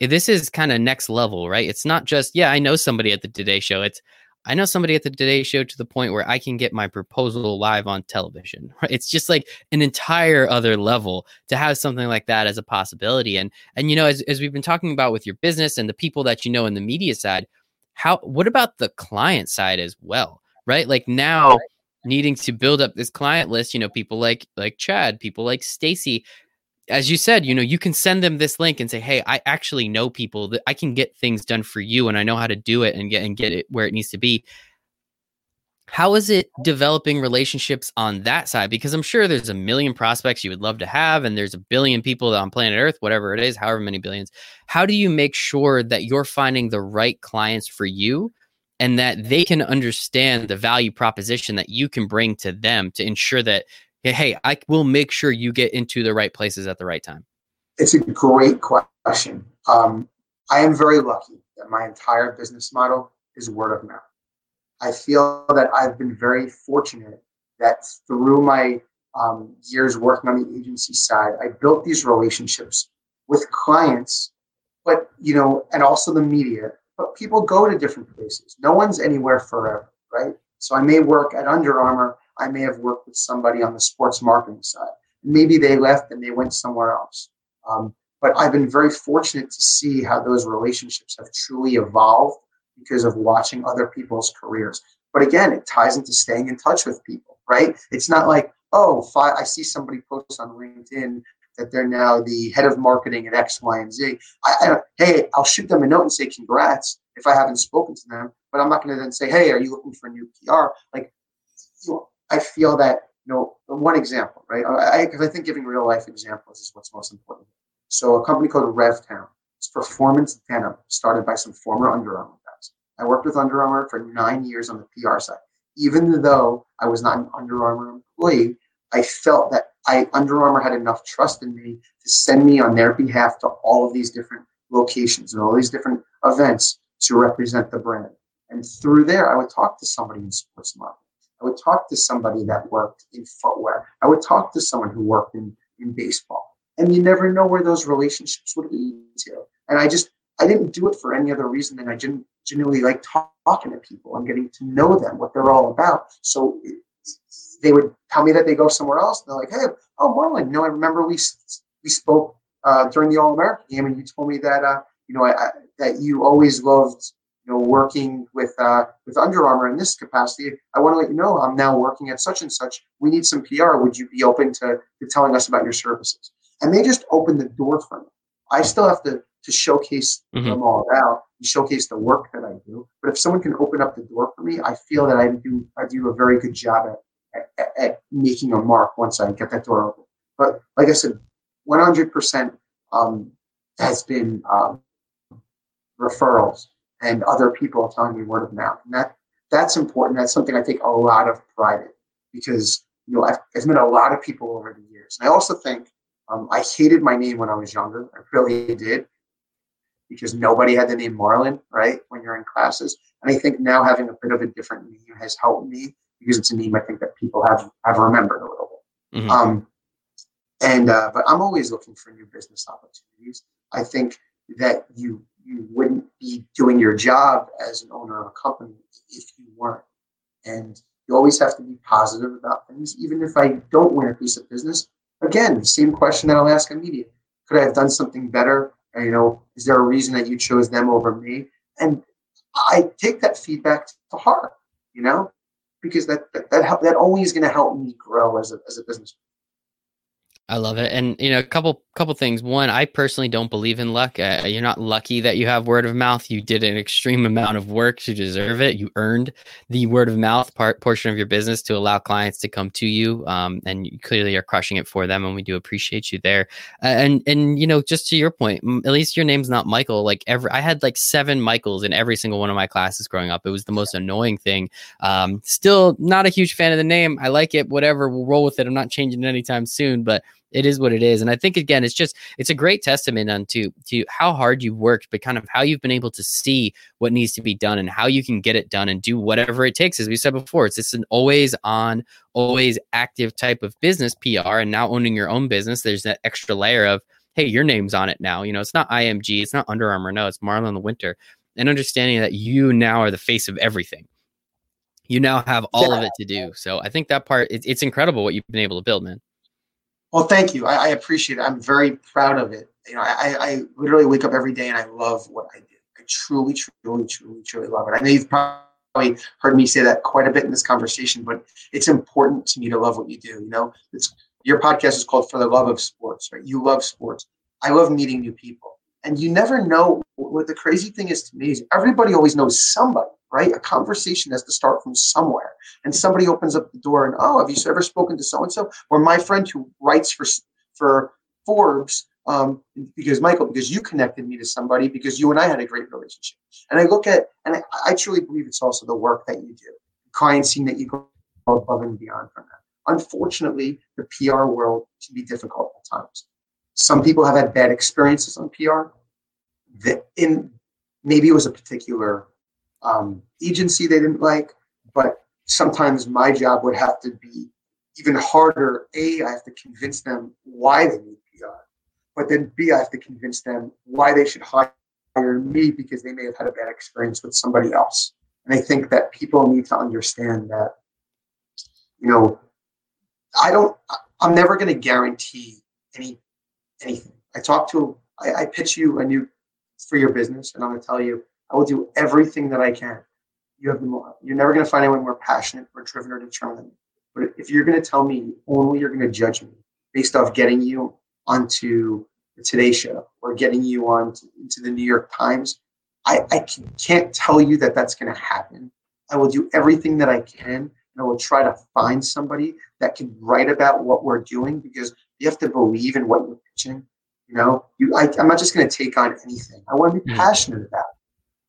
this is kind of next level, right? It's not just yeah, I know somebody at the Today Show. It's I know somebody at the Today Show to the point where I can get my proposal live on television. Right? It's just like an entire other level to have something like that as a possibility. And and you know, as as we've been talking about with your business and the people that you know in the media side, how what about the client side as well? Right? Like now oh. needing to build up this client list, you know, people like like Chad, people like Stacy, as you said, you know, you can send them this link and say, "Hey, I actually know people that I can get things done for you, and I know how to do it and get and get it where it needs to be." How is it developing relationships on that side? Because I'm sure there's a million prospects you would love to have, and there's a billion people on planet Earth, whatever it is, however many billions. How do you make sure that you're finding the right clients for you and that they can understand the value proposition that you can bring to them to ensure that hey, I will make sure you get into the right places at the right time? It's a great question. Um, I am very lucky that my entire business model is word of mouth. I feel that I've been very fortunate that through my um, years working on the agency side, I built these relationships with clients, but you know, and also the media. But people go to different places. No one's anywhere forever, right? So I may work at Under Armour I may have worked with somebody on the sports marketing side. Maybe they left and they went somewhere else. Um, but I've been very fortunate to see how those relationships have truly evolved because of watching other people's careers. But again, it ties into staying in touch with people, right? It's not like, oh, five, I see somebody post on LinkedIn that they're now the head of marketing at X, Y, and Z. I, I, hey, I'll shoot them a note and say congrats if I haven't spoken to them, but I'm not going to then say, hey, are you looking for a new PR? Like, you know, I feel that you know one example, right? I because I, think giving real life examples is what's most important. So a company called RevTown, it's performance denim, started by some former Under Armour guys. I worked with Under Armour for nine years on the PR side. Even though I was not an Under Armour employee, I felt that I Under Armour had enough trust in me to send me on their behalf to all of these different locations and all these different events to represent the brand. And through there, I would talk to somebody in sports marketing. I would talk to somebody that worked in footwear. I would talk to someone who worked in, in baseball. And you never know where those relationships would lead to. And I just, I didn't do it for any other reason than I didn't genuinely like talk, talking to people and getting to know them, what they're all about. So it, they would tell me that they go somewhere else. they're like, hey, oh, Marlon, you know, I remember we, we spoke uh, during the All American game and you told me that, uh, you know, I, I, that you always loved you know, working with uh, with Under Armour in this capacity, I want to let you know I'm now working at such and such. We need some PR. Would you be open to, to telling us about your services? And they just open the door for me. I still have to to showcase mm-hmm. them all out and showcase the work that I do. But if someone can open up the door for me, I feel that I do I do a very good job at, at, at making a mark once I get that door open. But like I said, 100% um, has been um, referrals and other people telling me word of mouth. And that that's important. That's something I take a lot of pride in because you know I've, I've met a lot of people over the years. And I also think um, I hated my name when I was younger. I really did because nobody had the name Marlon, right? When you're in classes. And I think now having a bit of a different name has helped me because it's a name I think that people have have remembered a little bit. Mm-hmm. Um, and uh, but I'm always looking for new business opportunities. I think that you you wouldn't be doing your job as an owner of a company if you weren't. And you always have to be positive about things, even if I don't win a piece of business. Again, same question that I'll ask media: Could I have done something better? you know, is there a reason that you chose them over me? And I take that feedback to heart. You know, because that that that, help, that is going to help me grow as a as a business. I love it. And you know, a couple couple things. One, I personally don't believe in luck. Uh, you're not lucky that you have word of mouth. You did an extreme amount of work to deserve it. You earned the word of mouth part portion of your business to allow clients to come to you, um, and you clearly are crushing it for them. And we do appreciate you there. Uh, and and you know, just to your point, at least your name's not Michael. Like every, I had like seven Michaels in every single one of my classes growing up. It was the most annoying thing. Um, still not a huge fan of the name. I like it. Whatever, we'll roll with it. I'm not changing it anytime soon, but it is what it is. And I think again, it's just it's a great testament unto to how hard you've worked, but kind of how you've been able to see what needs to be done and how you can get it done and do whatever it takes. As we said before, it's it's an always on, always active type of business PR. And now owning your own business, there's that extra layer of hey, your name's on it now. You know, it's not IMG, it's not Under Armour, no, it's Marlon Lewinter. And understanding that you now are the face of everything. You now have all yeah. of it to do. So I think that part, it's incredible what you've been able to build, man. Well, thank you. I, I, appreciate it. I'm very proud of it. You know, I, I literally wake up every day and I love what I do. I truly, truly, truly, truly love it. I know you've probably heard me say that quite a bit in this conversation, but it's important to me to love what you do. You know, it's your podcast is called For the Love of Sports, right? You love sports. I love meeting new people. And you never know what the crazy thing is to me is everybody always knows somebody right? A conversation has to start from somewhere. And somebody opens up the door and, oh, have you ever spoken to so and so? Or my friend who writes for for Forbes, um, because Michael, because you connected me to somebody, because you and I had a great relationship. And I look at, and I, I truly believe it's also the work that you do. Clients seeing that you go above and beyond from that. Unfortunately, the PR world can be difficult at times. Some people have had bad experiences on PR. That in maybe it was a particular um, agency they didn't like, but sometimes my job would have to be even harder. A, I have to convince them why they need PR, but then B, I have to convince them why they should hire me because they may have had a bad experience with somebody else. And I think that people need to understand that, you know, I don't, I'm never going to guarantee any anything. I talk to, I, I pitch you a new for your business, and I'm going to tell you, I will do everything that I can. You have the more. You're never going to find anyone more passionate or driven or determined. But if you're going to tell me only you're going to judge me based off getting you onto the Today Show or getting you on to, into the New York Times, I, I can't tell you that that's going to happen. I will do everything that I can and I will try to find somebody that can write about what we're doing because you have to believe in what you're pitching. You know, you, I, am not just going to take on anything. I want to be mm. passionate about it.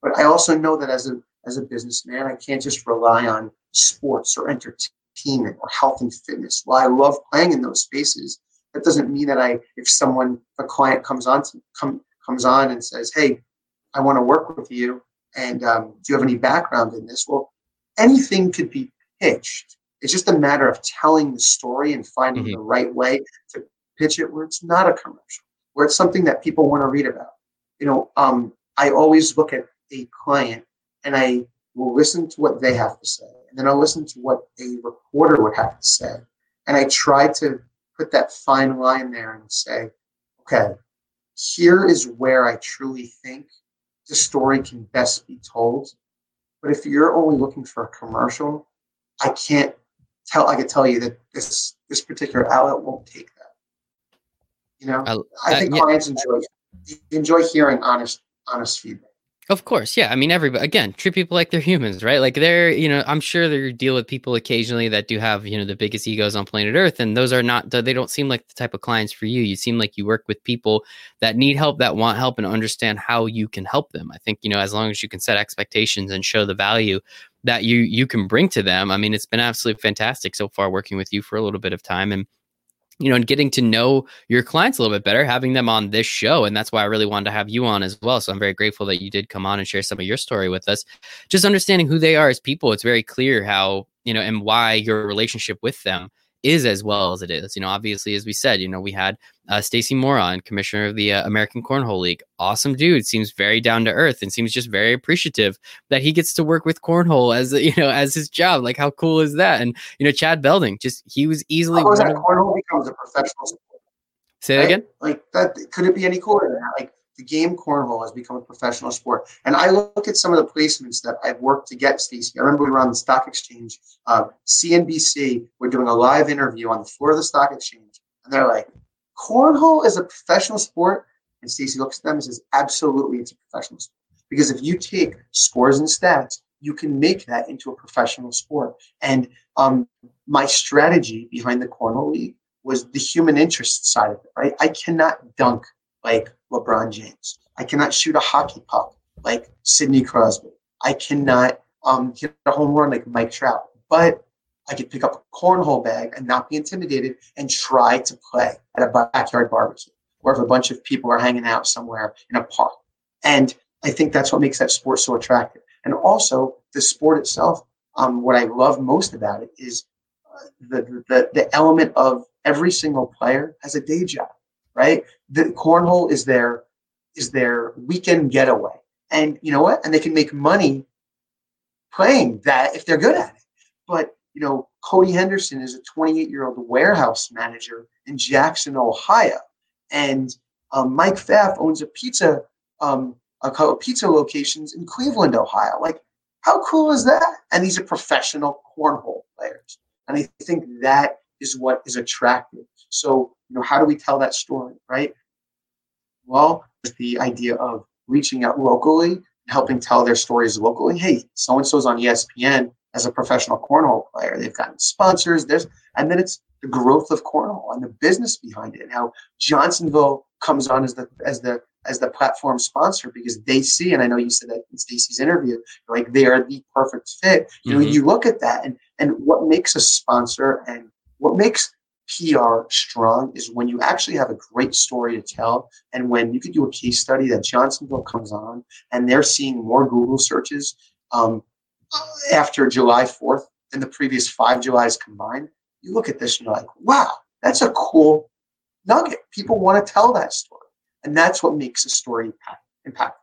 But I also know that as a as a businessman, I can't just rely on sports or entertainment or health and fitness. While I love playing in those spaces, that doesn't mean that I, if someone, a client comes on to, come comes on and says, "Hey, I want to work with you, and um, do you have any background in this?" Well, anything could be pitched. It's just a matter of telling the story and finding mm-hmm. the right way to pitch it where it's not a commercial, where it's something that people want to read about. You know, um, I always look at a client and I will listen to what they have to say. And then I'll listen to what a reporter would have to say. And I try to put that fine line there and say, okay, here is where I truly think the story can best be told. But if you're only looking for a commercial, I can't tell I can tell you that this this particular outlet won't take that. You know, uh, I think uh, yeah. clients enjoy enjoy hearing honest honest feedback. Of course, yeah. I mean, everybody again treat people like they're humans, right? Like they're, you know, I'm sure they deal with people occasionally that do have, you know, the biggest egos on planet Earth, and those are not. They don't seem like the type of clients for you. You seem like you work with people that need help, that want help, and understand how you can help them. I think you know, as long as you can set expectations and show the value that you you can bring to them. I mean, it's been absolutely fantastic so far working with you for a little bit of time, and you know, and getting to know your clients a little bit better, having them on this show. And that's why I really wanted to have you on as well. So I'm very grateful that you did come on and share some of your story with us. Just understanding who they are as people, it's very clear how, you know, and why your relationship with them is as well as it is. You know, obviously, as we said, you know, we had uh, Stacy Moron, commissioner of the uh, American Cornhole League. Awesome dude, seems very down to earth and seems just very appreciative that he gets to work with cornhole as you know as his job. Like, how cool is that? And you know, Chad Belding, just he was easily. How was that cornhole becomes a professional sport? Say that again. Like that, could it be any cooler than that? Like the game cornhole has become a professional sport. And I look at some of the placements that I've worked to get, Stacey. I remember we were on the stock exchange, uh, CNBC, we're doing a live interview on the floor of the stock exchange. And they're like, cornhole is a professional sport, and Stacy looks at them and says, absolutely, it's a professional sport. Because if you take scores and stats, you can make that into a professional sport. And um, my strategy behind the cornhole league was the human interest side of it, right? I cannot dunk like LeBron James. I cannot shoot a hockey puck like Sidney Crosby. I cannot um, hit a home run like Mike Trout. But I could pick up a cornhole bag and not be intimidated and try to play at a backyard barbecue or if a bunch of people are hanging out somewhere in a park. And I think that's what makes that sport so attractive. And also, the sport itself, um, what I love most about it is uh, the, the, the element of every single player has a day job, right? The cornhole is their is their weekend getaway, and you know what? And they can make money playing that if they're good at it. But you know, Cody Henderson is a 28 year old warehouse manager in Jackson, Ohio, and um, Mike Pfaff owns a pizza um, a couple pizza locations in Cleveland, Ohio. Like, how cool is that? And these are professional cornhole players, and I think that is what is attractive. So, you know, how do we tell that story, right? Well, the idea of reaching out locally, helping tell their stories locally. Hey, so and so's on ESPN as a professional cornhole player. They've gotten sponsors. There's and then it's the growth of cornhole and the business behind it, and how Johnsonville comes on as the as the as the platform sponsor because they see, and I know you said that in Stacy's interview, like they are the perfect fit. You know, mm-hmm. you look at that and and what makes a sponsor and what makes PR strong is when you actually have a great story to tell, and when you could do a case study that Johnsonville comes on, and they're seeing more Google searches um, after July 4th than the previous five Julys combined. You look at this and you're like, wow, that's a cool nugget. People want to tell that story. And that's what makes a story impactful.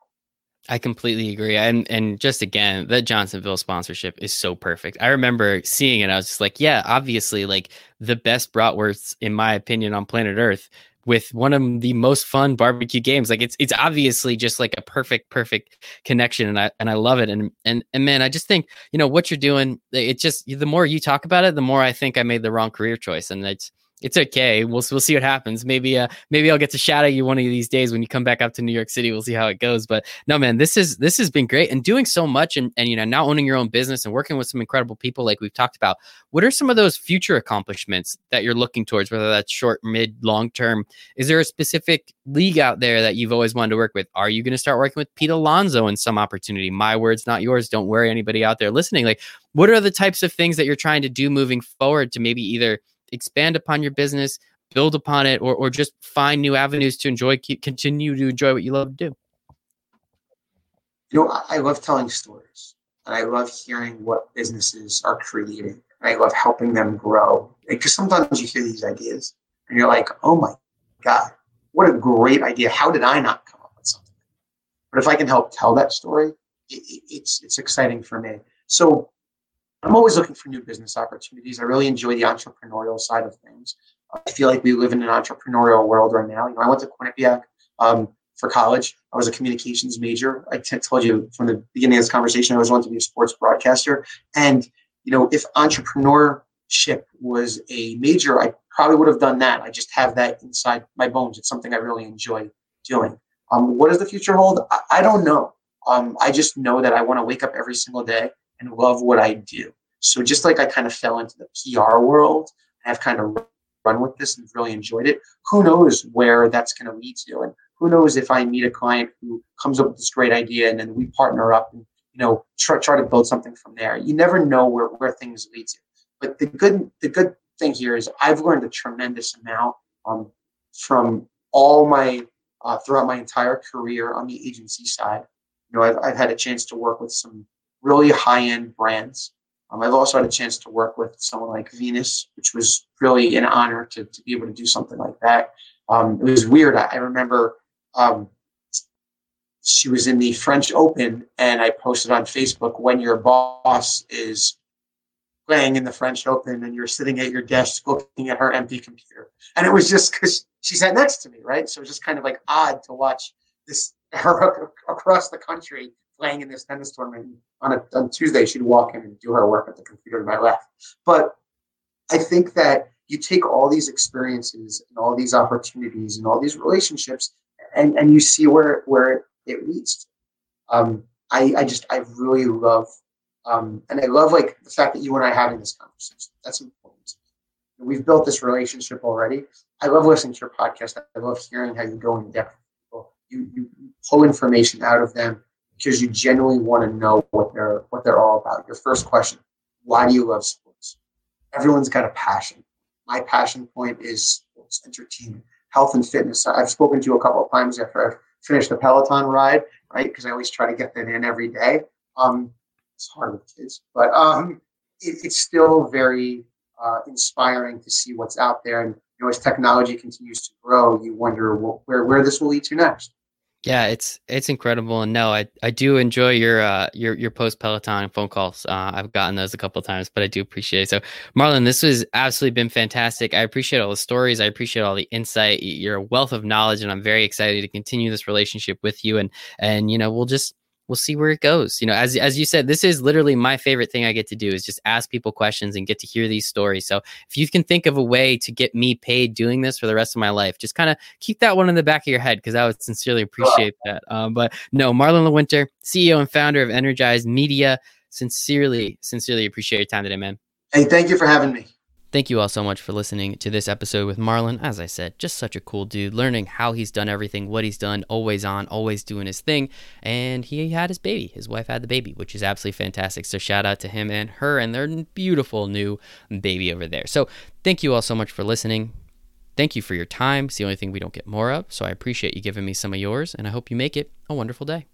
I completely agree. And and just again, that Johnsonville sponsorship is so perfect. I remember seeing it. I was just like, yeah, obviously, like the best bratwursts, in my opinion, on planet Earth, with one of the most fun barbecue games. Like it's it's obviously just like a perfect, perfect connection. And I and I love it. And and and man, I just think, you know, what you're doing, it just the more you talk about it, the more I think I made the wrong career choice. And it's it's okay. We'll we'll see what happens. Maybe uh maybe I'll get to shadow you one of these days when you come back up to New York City. We'll see how it goes. But no, man, this is this has been great and doing so much and and you know now owning your own business and working with some incredible people like we've talked about. What are some of those future accomplishments that you're looking towards? Whether that's short, mid, long term. Is there a specific league out there that you've always wanted to work with? Are you going to start working with Pete Alonso in some opportunity? My words, not yours. Don't worry, anybody out there listening. Like, what are the types of things that you're trying to do moving forward to maybe either expand upon your business build upon it or, or just find new avenues to enjoy keep continue to enjoy what you love to do. You know i love telling stories and i love hearing what businesses are creating i love helping them grow. Because sometimes you hear these ideas and you're like oh my god what a great idea. How did i not come up with something? But if i can help tell that story it, it's it's exciting for me. So i'm always looking for new business opportunities i really enjoy the entrepreneurial side of things I feel like we live in an entrepreneurial world right now. You know, I went to Quinnipiac um, for college. I was a communications major. I t- told you from the beginning of this conversation, I always wanted to be a sports broadcaster. And you know, if entrepreneurship was a major, I probably would have done that. I just have that inside my bones. It's something I really enjoy doing. Um, what does the future hold? I, I don't know. Um, I just know that I want to wake up every single day and love what I do. So just like I kind of fell into the PR world, I've kind of run with this and really enjoyed it. Who knows where that's going to lead to, and who knows if I meet a client who comes up with this great idea and then we partner up and you know try, try to build something from there. You never know where, where things lead to. But the good the good thing here is I've learned a tremendous amount um, from all my uh, throughout my entire career on the agency side. You know, I've, I've had a chance to work with some really high end brands um, I've also had a chance to work with someone like Venus, which was really an honor to, to be able to do something like that. Um, it was weird. I, I remember um, she was in the French Open, and I posted on Facebook when your boss is playing in the French Open and you're sitting at your desk looking at her empty computer. And it was just because she sat next to me, right? So it was just kind of like odd to watch this her across the country playing in this tennis tournament. On a on Tuesday, she'd walk in and do her work at the computer to my left. But I think that you take all these experiences and all these opportunities and all these relationships and, and you see where, where it leads. Um, I, I just, I really love, um, and I love like the fact that you and I having this conversation. That's important. We've built this relationship already. I love listening to your podcast. I love hearing how you go in depth. You, you pull information out of them because you genuinely want to know what they're what they're all about. Your first question: Why do you love sports? Everyone's got a passion. My passion point is sports entertainment, health and fitness. I've spoken to you a couple of times after I've finished the Peloton ride, right? Because I always try to get that in every day. Um, it's hard with kids, but um, it, it's still very uh, inspiring to see what's out there. And you know, as technology continues to grow, you wonder where where this will lead to next. Yeah, it's it's incredible, and no, I I do enjoy your uh your your post Peloton phone calls. Uh, I've gotten those a couple times, but I do appreciate it. So, Marlon, this has absolutely been fantastic. I appreciate all the stories. I appreciate all the insight. You're a wealth of knowledge, and I'm very excited to continue this relationship with you. And and you know, we'll just we'll see where it goes. You know, as as you said, this is literally my favorite thing I get to do is just ask people questions and get to hear these stories. So if you can think of a way to get me paid doing this for the rest of my life, just kind of keep that one in the back of your head because I would sincerely appreciate that. Um, but no, Marlon Lewinter, CEO and founder of Energized Media, sincerely, sincerely appreciate your time today, man. Hey, thank you for having me. Thank you all so much for listening to this episode with Marlon. As I said, just such a cool dude, learning how he's done everything, what he's done, always on, always doing his thing. And he had his baby. His wife had the baby, which is absolutely fantastic. So shout out to him and her and their beautiful new baby over there. So thank you all so much for listening. Thank you for your time. It's the only thing we don't get more of. So I appreciate you giving me some of yours, and I hope you make it a wonderful day.